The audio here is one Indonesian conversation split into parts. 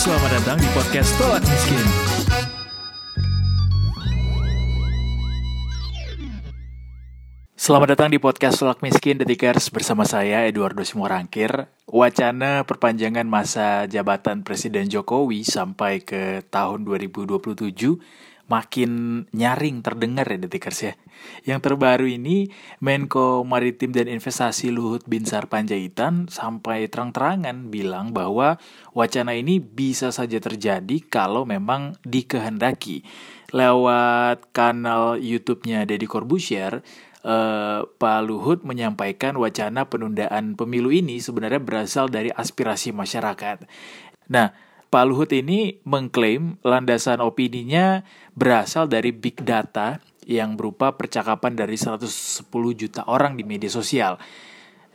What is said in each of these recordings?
Selamat datang di podcast Tolak Miskin. Selamat datang di podcast Tolak Miskin Detikers bersama saya Eduardo Simorangkir. Wacana perpanjangan masa jabatan Presiden Jokowi sampai ke tahun 2027 makin nyaring terdengar ya Detikers ya. Yang terbaru ini Menko Maritim dan Investasi Luhut Binsar Panjaitan sampai terang-terangan bilang bahwa wacana ini bisa saja terjadi kalau memang dikehendaki. Lewat kanal YouTube-nya Deddy Corbusier, Uh, Pak Luhut menyampaikan wacana penundaan pemilu ini sebenarnya berasal dari aspirasi masyarakat. Nah, Pak Luhut ini mengklaim landasan opininya berasal dari big data yang berupa percakapan dari 110 juta orang di media sosial.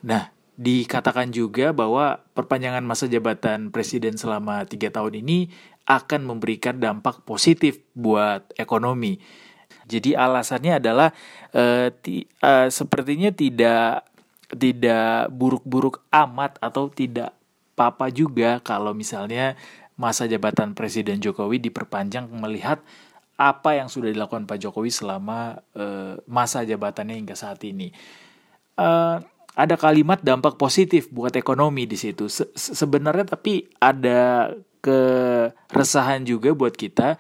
Nah, dikatakan juga bahwa perpanjangan masa jabatan presiden selama tiga tahun ini akan memberikan dampak positif buat ekonomi jadi alasannya adalah uh, ti, uh, sepertinya tidak tidak buruk-buruk amat atau tidak apa-apa juga kalau misalnya masa jabatan Presiden Jokowi diperpanjang melihat apa yang sudah dilakukan Pak Jokowi selama uh, masa jabatannya hingga saat ini. Uh, ada kalimat dampak positif buat ekonomi di situ. Se sebenarnya tapi ada keresahan juga buat kita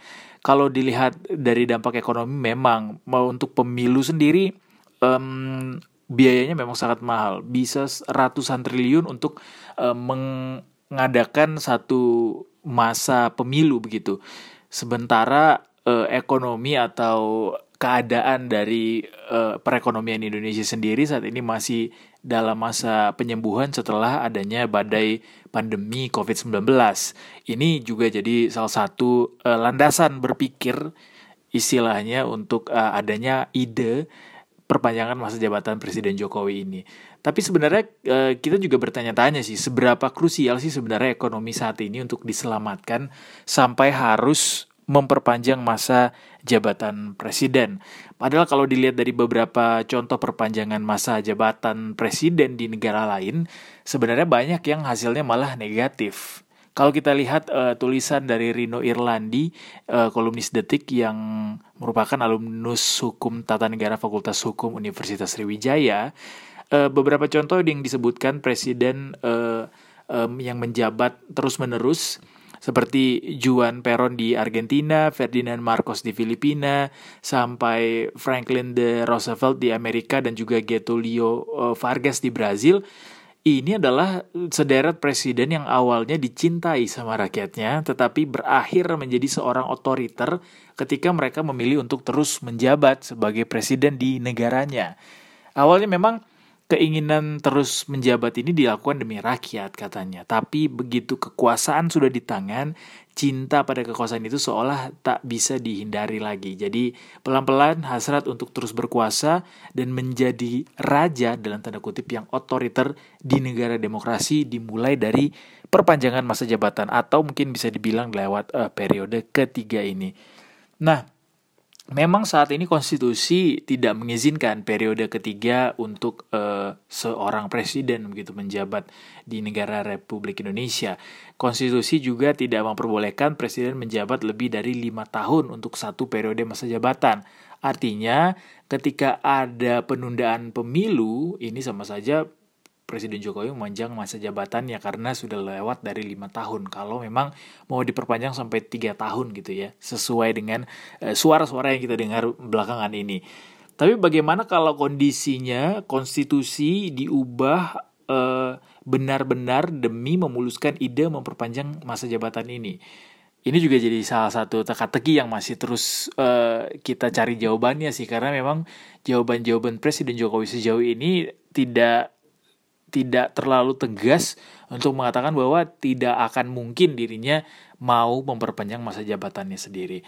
kalau dilihat dari dampak ekonomi memang mau untuk pemilu sendiri um, biayanya memang sangat mahal bisa ratusan triliun untuk um, mengadakan satu masa pemilu begitu sementara uh, ekonomi atau keadaan dari uh, perekonomian Indonesia sendiri saat ini masih dalam masa penyembuhan setelah adanya badai pandemi COVID-19. Ini juga jadi salah satu uh, landasan berpikir istilahnya untuk uh, adanya ide perpanjangan masa jabatan Presiden Jokowi ini. Tapi sebenarnya uh, kita juga bertanya-tanya sih seberapa krusial sih sebenarnya ekonomi saat ini untuk diselamatkan sampai harus memperpanjang masa jabatan presiden. Padahal kalau dilihat dari beberapa contoh perpanjangan masa jabatan presiden di negara lain, sebenarnya banyak yang hasilnya malah negatif. Kalau kita lihat uh, tulisan dari Rino Irlandi, uh, kolumnis Detik yang merupakan alumnus Hukum Tata Negara Fakultas Hukum Universitas Sriwijaya, uh, beberapa contoh yang disebutkan presiden uh, um, yang menjabat terus-menerus seperti Juan Perón di Argentina, Ferdinand Marcos di Filipina, sampai Franklin de Roosevelt di Amerika dan juga Getulio eh, Vargas di Brazil. Ini adalah sederet presiden yang awalnya dicintai sama rakyatnya, tetapi berakhir menjadi seorang otoriter ketika mereka memilih untuk terus menjabat sebagai presiden di negaranya. Awalnya memang keinginan terus menjabat ini dilakukan demi rakyat katanya. Tapi begitu kekuasaan sudah di tangan, cinta pada kekuasaan itu seolah tak bisa dihindari lagi. Jadi pelan-pelan hasrat untuk terus berkuasa dan menjadi raja dalam tanda kutip yang otoriter di negara demokrasi dimulai dari perpanjangan masa jabatan atau mungkin bisa dibilang lewat uh, periode ketiga ini. Nah, memang saat ini konstitusi tidak mengizinkan periode ketiga untuk uh, seorang presiden begitu menjabat di negara Republik Indonesia. Konstitusi juga tidak memperbolehkan presiden menjabat lebih dari lima tahun untuk satu periode masa jabatan. Artinya, ketika ada penundaan pemilu, ini sama saja Presiden Jokowi memanjang masa jabatannya karena sudah lewat dari lima tahun. Kalau memang mau diperpanjang sampai tiga tahun gitu ya, sesuai dengan suara suara-suara yang kita dengar belakangan ini. Tapi bagaimana kalau kondisinya konstitusi diubah benar benar-benar demi memuluskan ide memperpanjang masa jabatan ini? Ini juga jadi salah satu teka-teki yang masih terus uh, kita cari jawabannya sih karena memang jawaban-jawaban Presiden Jokowi sejauh ini tidak tidak terlalu tegas untuk mengatakan bahwa tidak akan mungkin dirinya mau memperpanjang masa jabatannya sendiri.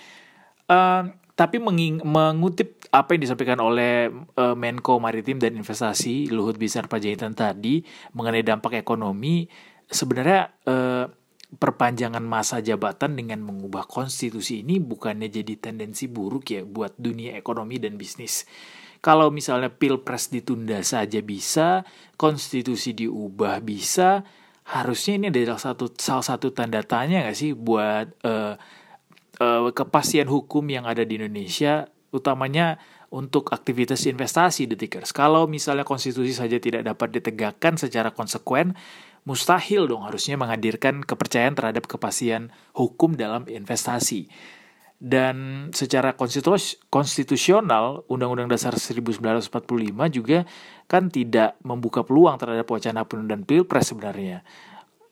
Uh, tapi menging, mengutip apa yang disampaikan oleh uh, Menko Maritim dan Investasi Luhut Binsar Panjaitan tadi mengenai dampak ekonomi, sebenarnya uh, perpanjangan masa jabatan dengan mengubah konstitusi ini bukannya jadi tendensi buruk ya buat dunia ekonomi dan bisnis. Kalau misalnya pilpres ditunda saja bisa, konstitusi diubah bisa, harusnya ini adalah satu salah satu tanda tanya nggak sih buat uh, uh, kepastian hukum yang ada di Indonesia, utamanya untuk aktivitas investasi detikers. Kalau misalnya konstitusi saja tidak dapat ditegakkan secara konsekuen, mustahil dong harusnya menghadirkan kepercayaan terhadap kepastian hukum dalam investasi. Dan secara konstitusional, Undang-Undang Dasar 1945 juga kan tidak membuka peluang terhadap wacana penundaan pilpres sebenarnya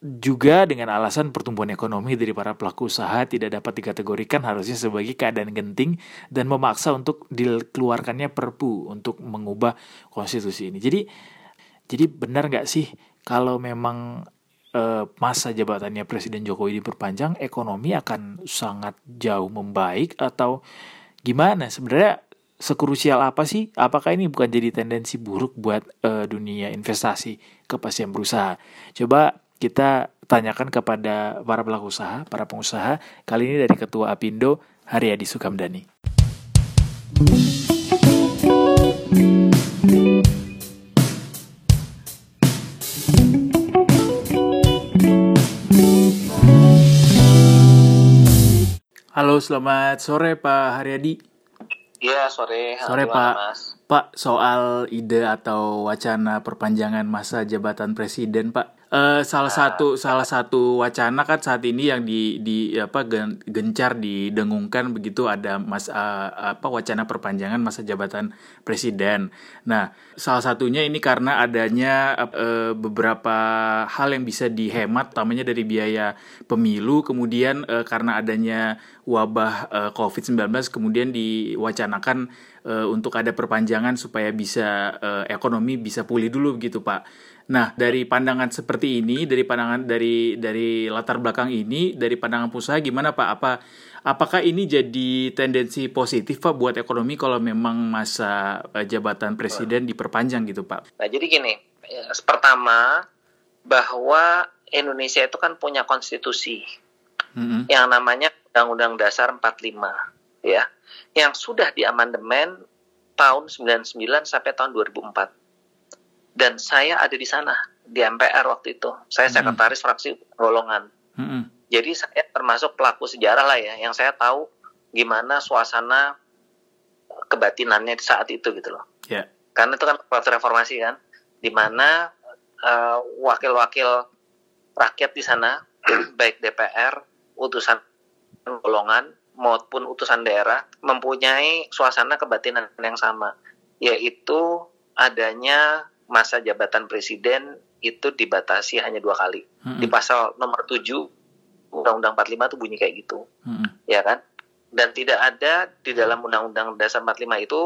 juga dengan alasan pertumbuhan ekonomi dari para pelaku usaha tidak dapat dikategorikan harusnya sebagai keadaan genting dan memaksa untuk dikeluarkannya perpu untuk mengubah konstitusi ini. Jadi jadi benar nggak sih kalau memang e, masa jabatannya Presiden Jokowi diperpanjang, ekonomi akan sangat jauh membaik atau gimana? Sebenarnya sekrusial apa sih? Apakah ini bukan jadi tendensi buruk buat e, dunia investasi kepastian berusaha? Coba kita tanyakan kepada para pelaku usaha, para pengusaha, kali ini dari Ketua Apindo, Haryadi Sukamdani. Halo, selamat sore Pak Haryadi. Iya, sore. Sore Pak. Mas. Pak, soal ide atau wacana perpanjangan masa jabatan presiden, Pak. Uh, salah satu salah satu wacana kan saat ini yang di di apa gencar didengungkan begitu ada mas uh, apa wacana perpanjangan masa jabatan presiden. Nah, salah satunya ini karena adanya uh, beberapa hal yang bisa dihemat utamanya dari biaya pemilu kemudian uh, karena adanya wabah uh, Covid-19 kemudian diwacanakan uh, untuk ada perpanjangan supaya bisa uh, ekonomi bisa pulih dulu begitu, Pak. Nah, dari pandangan seperti ini, dari pandangan dari dari latar belakang ini, dari pandangan pengusaha gimana Pak? Apa apakah ini jadi tendensi positif Pak buat ekonomi kalau memang masa eh, jabatan presiden diperpanjang gitu Pak? Nah, jadi gini, ya, pertama bahwa Indonesia itu kan punya konstitusi mm-hmm. yang namanya Undang-Undang Dasar 45 ya, yang sudah diamandemen tahun 99 sampai tahun 2004 dan saya ada di sana di MPR waktu itu. Saya hmm. sekretaris fraksi golongan. Hmm. Jadi saya termasuk pelaku sejarah lah ya, yang saya tahu gimana suasana kebatinannya di saat itu gitu loh. Yeah. Karena itu kan waktu reformasi kan, di mana uh, wakil-wakil rakyat di sana, baik DPR, utusan golongan maupun utusan daerah mempunyai suasana kebatinan yang sama, yaitu adanya masa jabatan presiden itu dibatasi hanya dua kali. Hmm. Di pasal nomor 7 Undang-Undang 45 itu bunyi kayak gitu. Hmm. Ya kan? Dan tidak ada di dalam Undang-Undang Dasar 45 itu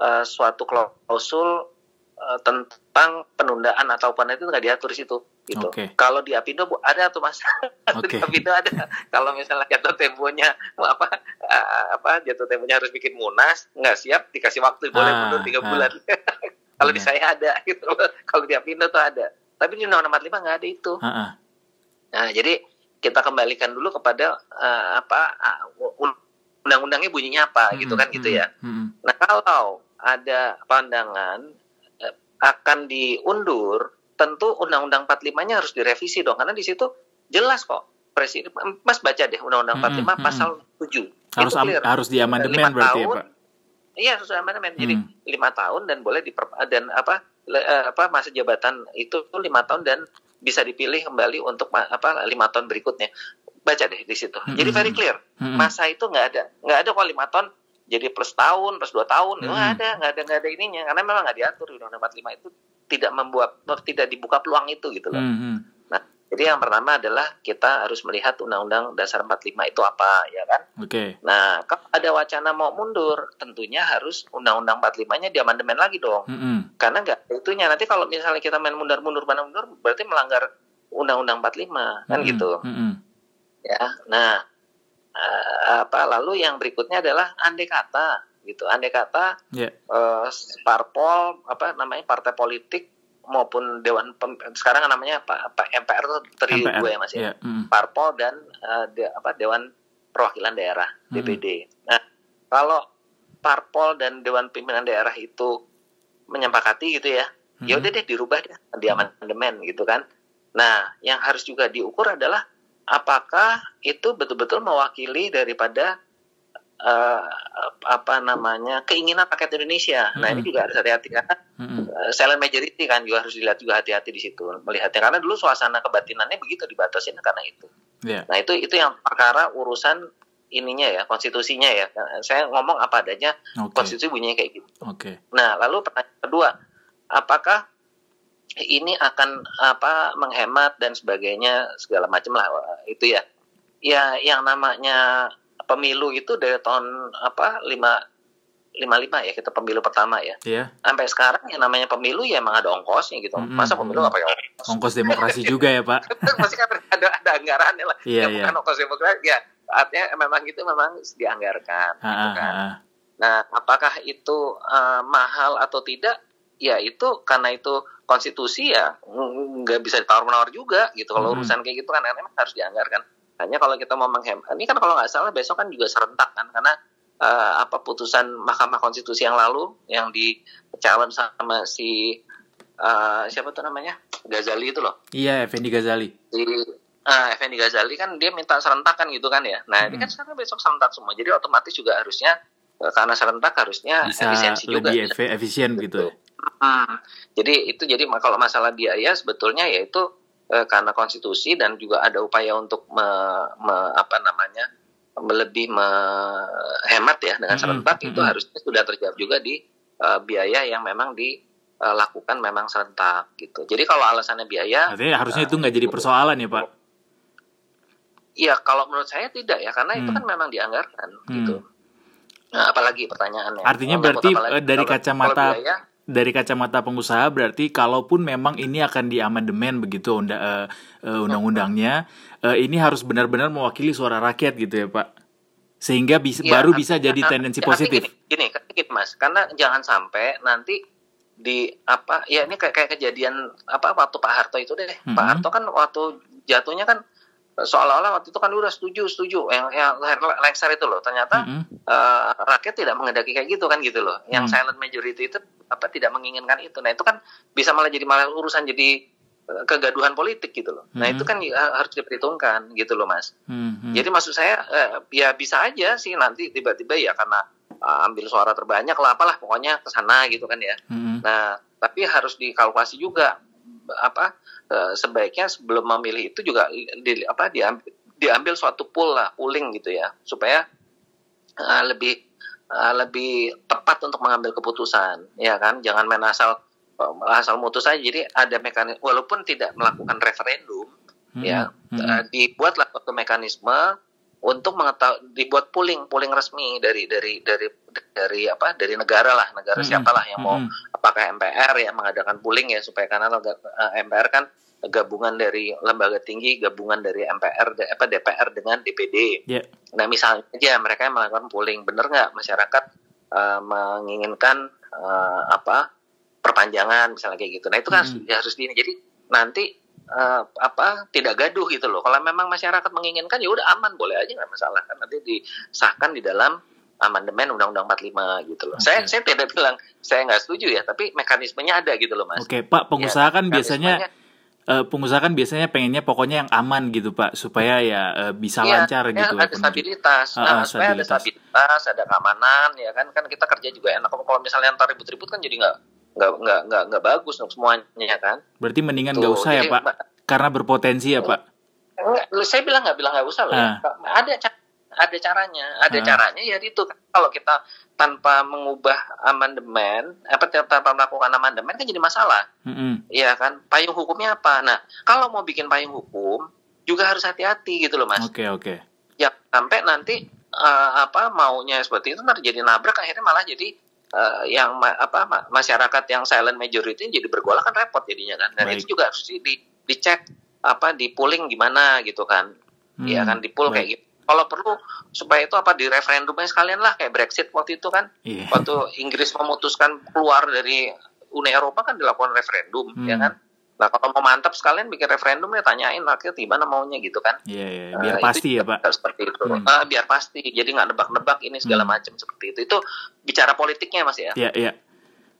uh, suatu klausul uh, tentang penundaan atau apa itu nggak diatur di situ gitu. Okay. Kalau di Apindo ada tuh Mas. Okay. di Apindo ada. Kalau misalnya jatuh temponya apa uh, apa jatuh temponya harus bikin munas, nggak siap dikasih waktu boleh ah, mundur tiga ah. bulan. Kalau di iya. saya ada gitu. Kalau di Apindo tuh ada. Tapi di Undang-Undang 45 nggak ada itu. Uh -uh. Nah, jadi kita kembalikan dulu kepada uh, apa uh, undang-undangnya bunyinya apa hmm, gitu kan hmm, gitu ya. Hmm. Nah, kalau ada pandangan uh, akan diundur, tentu Undang-Undang 45-nya harus direvisi dong karena di situ jelas kok presiden Mas baca deh Undang-Undang 45 hmm, hmm, pasal 7. Harus harus diamandemen berarti ya, Pak. Iya sesuai amandemen. Jadi hmm. lima tahun dan boleh diper dan apa le, eh, apa masa jabatan itu lima tahun dan bisa dipilih kembali untuk apa lima tahun berikutnya. Baca deh di situ. Hmm. Jadi very clear. Hmm. Masa itu nggak ada nggak ada kok lima tahun jadi plus tahun plus dua tahun nggak hmm. ada nggak ada nggak ada ininya karena memang nggak diatur di undang-undang 45 itu tidak membuat tidak dibuka peluang itu gitu loh. Hmm. Nah jadi yang pertama adalah kita harus melihat Undang-Undang Dasar 45 itu apa, ya kan? Oke. Okay. Nah, kalau ada wacana mau mundur, tentunya harus Undang-Undang 45-nya diamandemen lagi dong. Mm -hmm. Karena nggak itunya nanti kalau misalnya kita main mundur-mundur, mundur, berarti melanggar Undang-Undang 45, kan mm -hmm. gitu. Mm -hmm. Ya, nah uh, apa lalu yang berikutnya adalah andai kata gitu andai kata yeah. uh, parpol apa namanya partai politik maupun dewan pem, sekarang namanya apa, apa MPR itu terdiri dua ya mas ya yeah. mm. Parpol dan uh, de, apa Dewan Perwakilan Daerah mm. DPD. Nah kalau Parpol dan Dewan Pimpinan Daerah itu menyepakati gitu ya, mm. ya udah deh dirubah deh di amandemen gitu kan. Nah, yang harus juga diukur adalah apakah itu betul-betul mewakili daripada uh, apa namanya keinginan rakyat Indonesia. Hmm. Nah ini juga harus hati-hati karena hmm. uh, silent majority kan juga harus dilihat juga hati-hati di situ melihatnya karena dulu suasana kebatinannya begitu dibatasin karena itu. Yeah. Nah itu itu yang perkara urusan ininya ya konstitusinya ya. Saya ngomong apa adanya okay. konstitusi bunyinya kayak gitu. Okay. Nah lalu pertanyaan kedua, apakah ini akan apa menghemat dan sebagainya segala macam lah itu ya ya yang namanya pemilu itu dari tahun apa lima lima lima ya kita pemilu pertama ya yeah. sampai sekarang yang namanya pemilu ya emang ada ongkosnya gitu mm -hmm. masa pemilu nggak pakai ongkos ongkos demokrasi juga ya pak masih kan ada ada anggarannya lah yeah, ya yeah. bukan ongkos demokrasi ya artinya memang itu memang dianggarkan ha, gitu kan. Ha, ha. nah apakah itu uh, mahal atau tidak ya itu karena itu konstitusi ya nggak bisa ditawar menawar juga gitu kalau hmm. urusan kayak gitu kan memang harus dianggarkan hanya kalau kita mau menghemat ini kan kalau nggak salah besok kan juga serentak kan karena uh, apa putusan Mahkamah Konstitusi yang lalu yang dicalon sama si uh, siapa tuh namanya? Ghazali itu loh. Iya Effendi Ghazali. Si uh, Effendi Ghazali kan dia minta serentak kan gitu kan ya. Nah hmm. ini kan sekarang besok serentak semua. Jadi otomatis juga harusnya karena serentak harusnya Bisa efisiensi juga lebih efisien gitu. Ya Hmm. Jadi itu jadi kalau masalah biaya sebetulnya yaitu eh, karena konstitusi dan juga ada upaya untuk me, me, apa namanya lebih menghemat ya dengan serentak hmm. itu harusnya sudah terjawab juga di uh, biaya yang memang dilakukan memang serentak gitu. Jadi kalau alasannya biaya, Artinya harusnya uh, itu nggak jadi persoalan ya pak? Iya kalau menurut saya tidak ya karena hmm. itu kan memang dianggarkan hmm. gitu. Nah, apalagi pertanyaannya. Artinya berarti dari kalau, kacamata kalau biaya, dari kacamata pengusaha berarti kalaupun memang ini akan diamandemen begitu uh, uh, undang-undangnya uh, ini harus benar-benar mewakili suara rakyat gitu ya Pak sehingga bisa ya, baru bisa jadi tendensi positif. Gini, gini, gini Mas, karena jangan sampai nanti di apa ya ini kayak kayak kejadian apa waktu Pak Harto itu deh. Mm -hmm. Pak Harto kan waktu jatuhnya kan seolah-olah waktu itu kan udah setuju setuju yang yang lengser itu loh ternyata mm -hmm. uh, rakyat tidak mengendaki kayak gitu kan gitu loh yang mm. silent majority itu apa tidak menginginkan itu nah itu kan bisa malah jadi malah urusan jadi uh, kegaduhan politik gitu loh mm -hmm. nah itu kan uh, harus diperhitungkan gitu loh mas mm -hmm. jadi maksud saya uh, ya bisa aja sih nanti tiba-tiba ya karena uh, ambil suara terbanyak lah apalah pokoknya ke sana gitu kan ya mm -hmm. nah tapi harus dikalkulasi juga apa uh, sebaiknya sebelum memilih itu juga di, apa diambil diambil suatu pool lah pooling gitu ya supaya uh, lebih uh, lebih tepat untuk mengambil keputusan ya kan jangan main asal asal mutus saja jadi ada mekanisme walaupun tidak melakukan referendum hmm. ya hmm. Uh, dibuatlah suatu mekanisme untuk mengetahui dibuat pooling pooling resmi dari dari dari dari apa dari negara lah negara mm-hmm. siapalah yang mau mm-hmm. apakah MPR ya mengadakan pooling ya supaya karena uh, eh, MPR kan gabungan dari lembaga tinggi gabungan dari MPR apa DPR dengan DPD. Yeah. Nah misalnya aja mereka yang melakukan pooling bener nggak masyarakat uh, menginginkan uh, apa perpanjangan misalnya kayak gitu. Nah itu kan mm-hmm. harus, harus di jadi nanti uh, apa tidak gaduh gitu loh. Kalau memang masyarakat menginginkan ya udah aman boleh aja nggak masalah kan nanti disahkan di dalam amandemen Undang-Undang 45 gitu loh. Okay. Saya saya tidak bilang saya nggak setuju ya, tapi mekanismenya ada gitu loh mas. Oke okay, Pak, pengusaha ya, kan biasanya uh, pengusaha kan biasanya pengennya pokoknya yang aman gitu Pak, supaya ya uh, bisa ya, lancar ya, gitu. Ada stabilitas, nah, uh, supaya stabilitas. ada stabilitas, ada keamanan ya kan kan kita kerja juga enak. Kalau misalnya yang ribut-ribut kan jadi nggak nggak nggak nggak nggak bagus untuk semuanya kan. Berarti mendingan nggak usah ya Pak, karena berpotensi ya Pak. Enggak, saya bilang nggak bilang nggak usah loh. Uh. Ada ada caranya, ada uh. caranya ya itu kalau kita tanpa mengubah amandemen, apa tanpa melakukan amandemen kan jadi masalah, mm -hmm. ya kan? Payung hukumnya apa? Nah, kalau mau bikin payung hukum juga harus hati-hati gitu loh mas. Oke okay, oke. Okay. Ya sampai nanti uh, apa maunya seperti itu terjadi nabrak akhirnya malah jadi uh, yang ma apa ma masyarakat yang silent majority jadi bergolak kan repot jadinya kan dan Baik. itu juga harus di, di dicek apa di polling gimana gitu kan hmm, ya kan di poll kayak gitu kalau perlu supaya itu apa di referendumnya sekalian lah kayak Brexit waktu itu kan yeah. waktu Inggris memutuskan keluar dari Uni Eropa kan dilakukan referendum hmm. ya kan Nah kalau mau mantap sekalian bikin referendum ya tanyain rakyat gimana maunya gitu kan. Iya, yeah, yeah. biar uh, pasti ya Pak. Seperti itu. Hmm. Uh, biar pasti. Jadi nggak nebak-nebak ini segala hmm. macam seperti itu. Itu bicara politiknya Mas ya. Iya, yeah, iya. Yeah.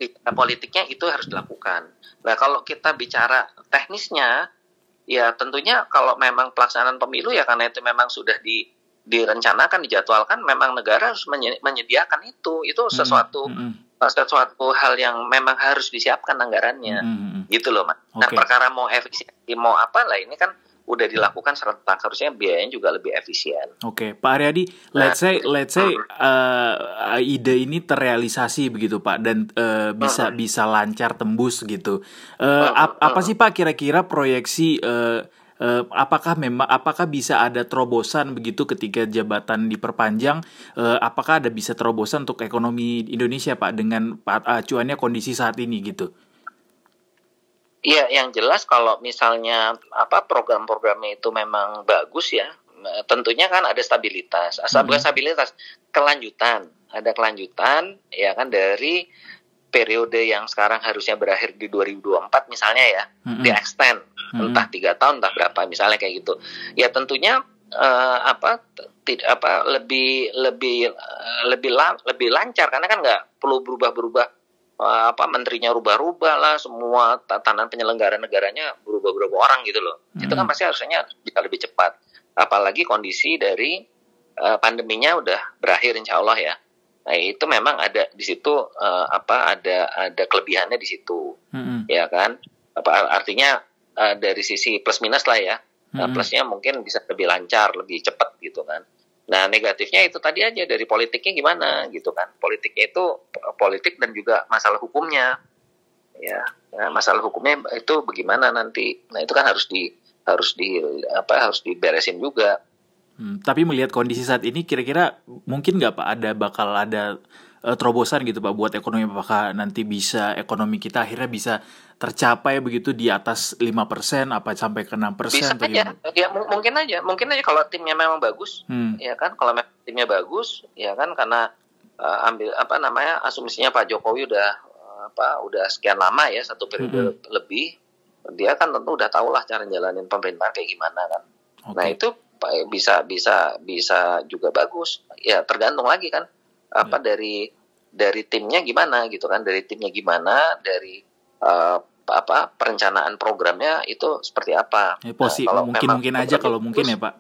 Bicara politiknya itu harus dilakukan. Nah kalau kita bicara teknisnya ya tentunya kalau memang pelaksanaan pemilu ya karena itu memang sudah di direncanakan dijadwalkan memang negara harus menyediakan itu itu hmm, sesuatu mm -hmm. sesuatu hal yang memang harus disiapkan anggarannya mm -hmm. gitu loh mas. Okay. Nah perkara mau efisiensi mau apa lah ini kan udah dilakukan serentak harusnya biayanya juga lebih efisien. Oke, okay. Pak Aryadi, let's say nah, let's say uh, ide ini terrealisasi begitu Pak dan uh, bisa uh, bisa lancar tembus gitu. Uh, uh, ap apa sih Pak kira-kira proyeksi uh, uh, apakah memang apakah bisa ada terobosan begitu ketika jabatan diperpanjang? Uh, apakah ada bisa terobosan untuk ekonomi Indonesia Pak dengan acuannya kondisi saat ini gitu? Iya, yang jelas kalau misalnya apa program-programnya itu memang bagus ya, tentunya kan ada stabilitas. Asal bukan hmm. stabilitas, kelanjutan. Ada kelanjutan ya kan dari periode yang sekarang harusnya berakhir di 2024 misalnya ya, hmm. di extend hmm. entah tiga tahun entah berapa misalnya kayak gitu. Ya tentunya uh, apa tidak apa lebih lebih uh, lebih lebih lancar karena kan nggak perlu berubah-berubah Eh, apa menterinya rubah-rubah lah semua tatanan penyelenggara negaranya berubah-berubah orang gitu loh hmm. itu kan pasti harusnya bisa lebih cepat apalagi kondisi dari uh, pandeminya udah berakhir insya Allah ya nah itu memang ada di situ uh, apa ada ada kelebihannya di situ hmm. ya kan apa artinya uh, dari sisi plus minus lah ya hmm. plusnya mungkin bisa lebih lancar lebih cepat gitu kan Nah negatifnya itu tadi aja dari politiknya gimana gitu kan. Politiknya itu politik dan juga masalah hukumnya. Ya, nah, masalah hukumnya itu bagaimana nanti. Nah itu kan harus di harus di apa harus diberesin juga. Hmm, tapi melihat kondisi saat ini kira-kira mungkin nggak pak ada bakal ada uh, terobosan gitu Pak buat ekonomi apakah nanti bisa ekonomi kita akhirnya bisa tercapai begitu di atas lima persen apa sampai ke enam persen Bisa aja. Ya mungkin aja. Mungkin aja kalau timnya memang bagus, hmm. ya kan kalau timnya bagus, ya kan karena uh, ambil apa namanya asumsinya Pak Jokowi udah uh, apa udah sekian lama ya satu periode hmm. lebih dia kan tentu udah tahu lah cara jalanin pemerintahan kayak gimana kan. Okay. Nah itu bisa bisa bisa juga bagus. Ya tergantung lagi kan apa ya. dari dari timnya gimana gitu kan dari timnya gimana dari uh, apa perencanaan programnya itu seperti apa ya, posi nah, kalau mungkin mungkin aja kalau mungkin ya pak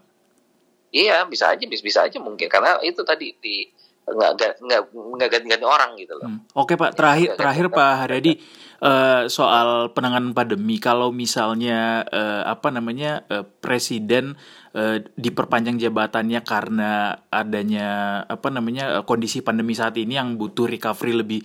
iya bisa aja bisa, bisa aja mungkin karena itu tadi di nggak nggak nggak ganti-ganti orang gitu loh. Hmm. Oke pak, terakhir ya, terakhir Pak Haryadi uh, soal penanganan pandemi kalau misalnya uh, apa namanya uh, presiden uh, diperpanjang jabatannya karena adanya apa namanya uh, kondisi pandemi saat ini yang butuh recovery lebih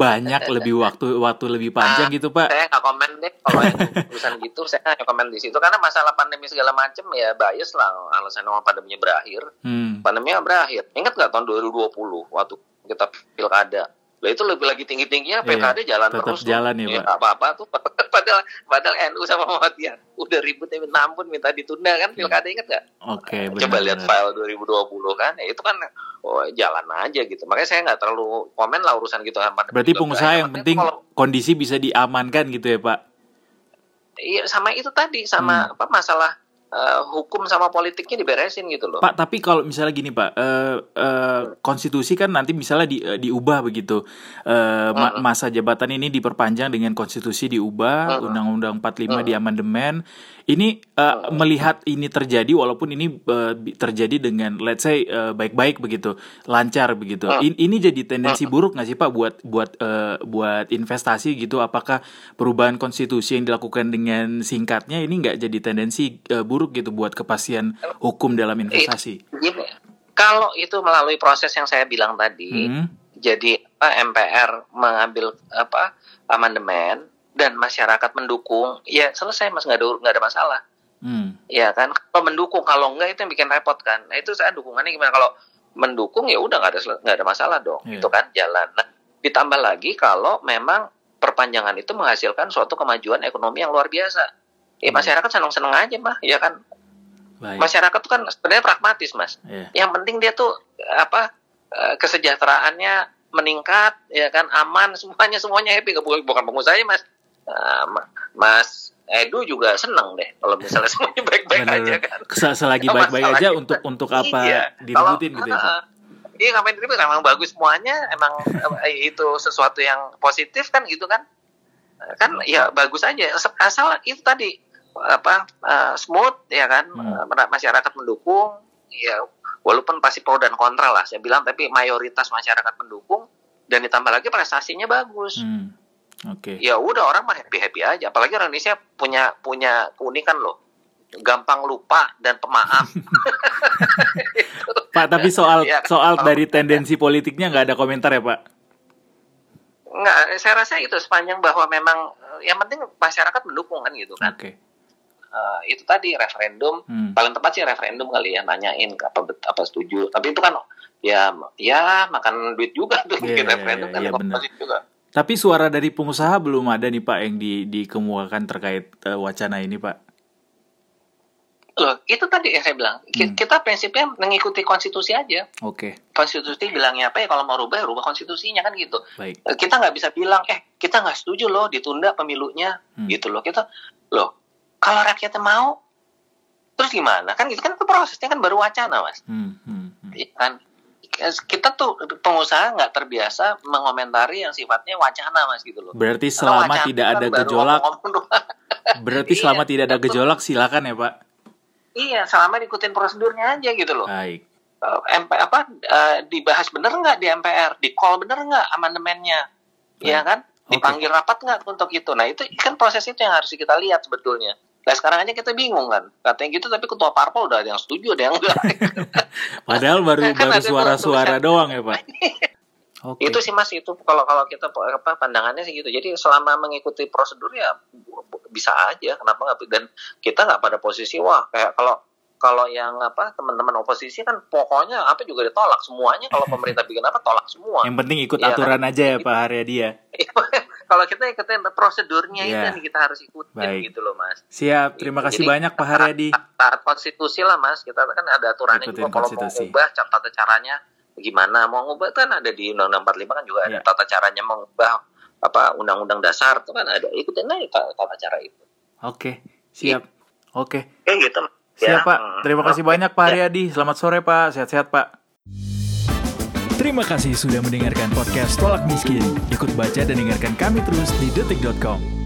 banyak, lebih waktu waktu lebih panjang nah, gitu pak. Saya nggak komen deh kalau yang urusan gitu, saya nggak komen di situ karena masalah pandemi segala macam ya bias lah alasan nama pandeminya berakhir. Hmm. Pandeminya berakhir. Ingat nggak tahun 2020 waktu kita pilkada lah itu lebih lagi tinggi tingginya PKD iya, jalan terus jalan ya, ya apa apa tuh padahal padahal NU sama Muhammadiyah udah ribut ya minta ampun minta ditunda kan pilkada inget gak? Oke. Okay, Coba lihat file 2020 kan ya itu kan oh, jalan aja gitu makanya saya nggak terlalu komen lah urusan gitu. Berarti pengusaha yang penting kalau, kondisi bisa diamankan gitu ya Pak? Iya sama itu tadi sama hmm. apa masalah uh, hukum sama politiknya diberesin gitu loh. Pak, tapi kalau misalnya gini Pak, uh, uh, konstitusi kan nanti misalnya di, uh, diubah begitu, uh, ma masa jabatan ini diperpanjang dengan konstitusi diubah, Undang-Undang uh -huh. 45 di amandemen. Ini uh, melihat ini terjadi, walaupun ini uh, terjadi dengan let's say baik-baik uh, begitu, lancar begitu. In, ini jadi tendensi buruk nggak sih Pak buat buat uh, buat investasi gitu? Apakah perubahan konstitusi yang dilakukan dengan singkatnya ini nggak jadi tendensi uh, buruk? Buruk gitu buat kepastian hukum dalam investasi? Gini, kalau itu melalui proses yang saya bilang tadi, hmm. jadi apa, MPR mengambil apa amandemen dan masyarakat mendukung, ya selesai mas nggak ada nggak ada masalah. Hmm. Ya kan, kalau mendukung, kalau enggak itu yang bikin repot kan. Nah itu saya dukungannya gimana? Kalau mendukung ya udah nggak ada nggak ada masalah dong, yeah. itu kan jalan. Nah, ditambah lagi kalau memang perpanjangan itu menghasilkan suatu kemajuan ekonomi yang luar biasa ya hmm. masyarakat senang-senang aja mah ya kan? Baik. masyarakat tuh kan sebenarnya pragmatis mas. Yeah. yang penting dia tuh apa eh, kesejahteraannya meningkat ya kan? Aman semuanya semuanya happy. Bukan bukan pengusaha ya mas. Uh, mas Edu juga seneng deh kalau misalnya semuanya baik-baik aja kan. Selagi baik-baik aja untuk untuk apa iya. diributin gitu ya uh, Iya ngapain ribut? Emang bagus semuanya. Emang itu sesuatu yang positif kan gitu kan? Kan ya bagus aja. Asal itu tadi apa uh, smooth ya kan hmm. masyarakat mendukung ya walaupun pasti pro dan kontra lah saya bilang tapi mayoritas masyarakat mendukung dan ditambah lagi prestasinya bagus hmm. oke okay. ya udah orang mah happy happy aja apalagi Indonesia punya punya keunikan loh gampang lupa dan pemaaf Pak tapi soal ya, soal dari tendensi politiknya nggak ada komentar ya Pak Nggak, saya rasa itu sepanjang bahwa memang yang penting masyarakat mendukung kan gitu kan. Oke. Okay uh, itu tadi referendum hmm. paling tepat sih referendum kali ya nanyain apa apa setuju tapi itu kan ya ya makan duit juga tuh yeah, iya, referendum yeah, kan yeah, benar. juga tapi suara dari pengusaha belum ada nih pak yang di dikemukakan terkait uh, wacana ini pak Loh, itu tadi yang saya bilang. Hmm. Kita prinsipnya mengikuti konstitusi aja. Oke. Okay. Konstitusi bilangnya apa ya? Kalau mau rubah, ya rubah konstitusinya kan gitu. Baik. Kita nggak bisa bilang, eh kita nggak setuju loh ditunda pemilunya, hmm. gitu loh. Kita, loh kalau rakyatnya mau, terus gimana? Kan gitu kan itu prosesnya kan baru wacana, mas. Hmm, hmm, hmm. Iya kan kita tuh pengusaha nggak terbiasa mengomentari yang sifatnya wacana mas gitu loh. Berarti selama tidak ada kan gejolak, berarti iya, selama tidak ada gejolak silakan ya pak. Iya, selama ikutin prosedurnya aja gitu loh. Baik. Uh, MP apa uh, dibahas bener nggak di MPR, di call bener nggak amandemennya, Iya kan? Dipanggil okay. rapat nggak untuk itu? Nah itu kan proses itu yang harus kita lihat sebetulnya. Nah sekarang aja kita bingung kan, katanya gitu tapi ketua parpol udah ada yang setuju, ada yang enggak. Padahal baru kan baru suara-suara doang ya pak. okay. Itu sih mas itu kalau kalau kita apa pandangannya sih gitu. Jadi selama mengikuti prosedur ya bisa aja, kenapa nggak? Dan kita nggak pada posisi wah kayak kalau kalau yang apa teman-teman oposisi kan pokoknya apa juga ditolak semuanya kalau pemerintah bikin apa tolak semua. Yang penting ikut ya, aturan kan? aja ya Pak Haryadi ya. Kalau kita ikutin prosedurnya yeah. itu yang kita harus ikutin Baik. gitu loh Mas. Siap, terima kasih Jadi, banyak Pak Haryadi. Taat konstitusi lah Mas, kita kan ada aturannya Ikutin juga kalau mau ngubah tata caranya gimana mau ngubah kan ada di Undang-Undang 45 kan juga yeah. ada iya. tata caranya mengubah apa Undang-Undang Dasar itu kan ada ikutin aja tata cara itu. Oke, siap. Oke. Kayak gitu. Siap ya. Pak. Terima kasih banyak Pak Haryadi. Selamat sore Pak. Sehat-sehat Pak. Terima kasih sudah mendengarkan podcast Tolak Miskin. Ikut baca dan dengarkan kami terus di detik.com.